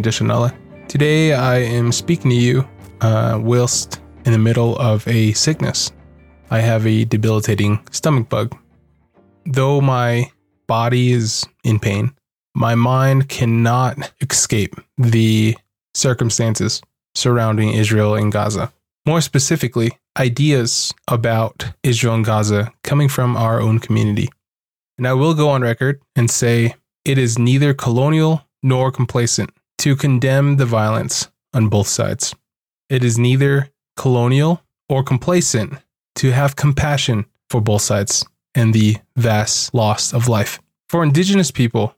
Dashanala. Today I am speaking to you uh, whilst in the middle of a sickness. I have a debilitating stomach bug. Though my body is in pain, my mind cannot escape the circumstances surrounding Israel and Gaza. More specifically, ideas about Israel and Gaza coming from our own community. And I will go on record and say it is neither colonial nor complacent to condemn the violence on both sides. It is neither colonial or complacent to have compassion for both sides and the vast loss of life. For indigenous people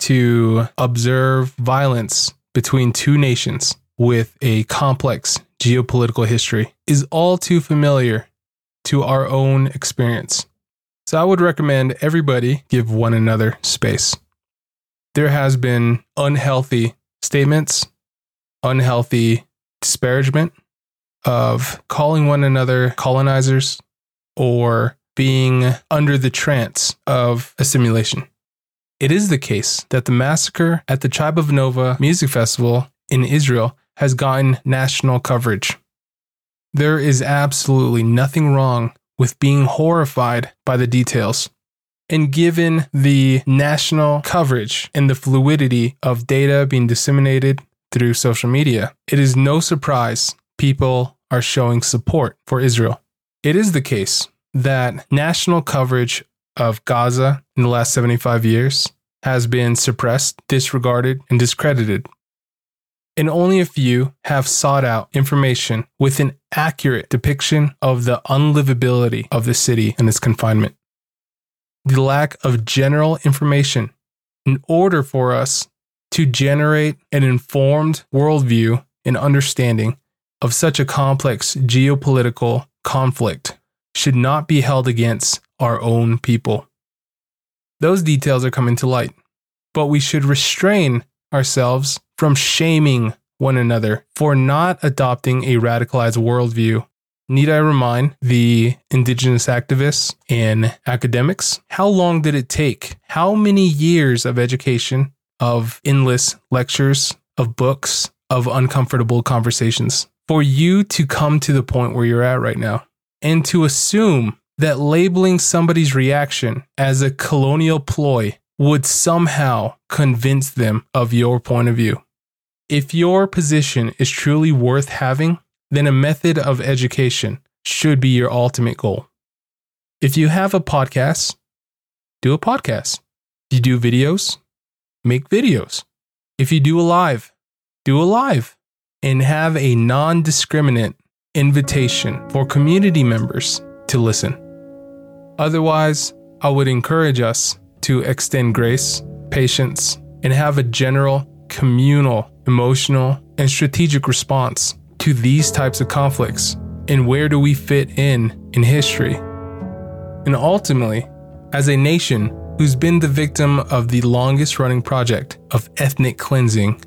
to observe violence between two nations with a complex geopolitical history is all too familiar to our own experience. So I would recommend everybody give one another space. There has been unhealthy statements, unhealthy disparagement of calling one another colonizers or being under the trance of assimilation. It is the case that the massacre at the Tribe of Nova Music Festival in Israel has gotten national coverage. There is absolutely nothing wrong with being horrified by the details. And given the national coverage and the fluidity of data being disseminated through social media, it is no surprise people are showing support for Israel. It is the case that national coverage of Gaza in the last 75 years has been suppressed, disregarded, and discredited. And only a few have sought out information with an accurate depiction of the unlivability of the city and its confinement. The lack of general information in order for us to generate an informed worldview and understanding of such a complex geopolitical conflict should not be held against our own people. Those details are coming to light, but we should restrain ourselves from shaming one another for not adopting a radicalized worldview. Need I remind the indigenous activists and academics? How long did it take? How many years of education, of endless lectures, of books, of uncomfortable conversations for you to come to the point where you're at right now? And to assume that labeling somebody's reaction as a colonial ploy would somehow convince them of your point of view. If your position is truly worth having, then a method of education should be your ultimate goal. If you have a podcast, do a podcast. If you do videos, make videos. If you do a live, do a live and have a non discriminant invitation for community members to listen. Otherwise, I would encourage us to extend grace, patience, and have a general, communal, emotional, and strategic response to these types of conflicts. And where do we fit in in history? And ultimately, as a nation who's been the victim of the longest running project of ethnic cleansing,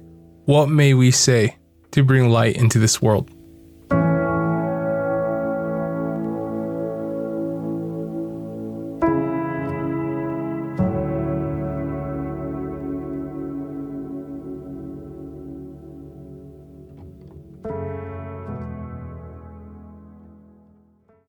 what may we say to bring light into this world?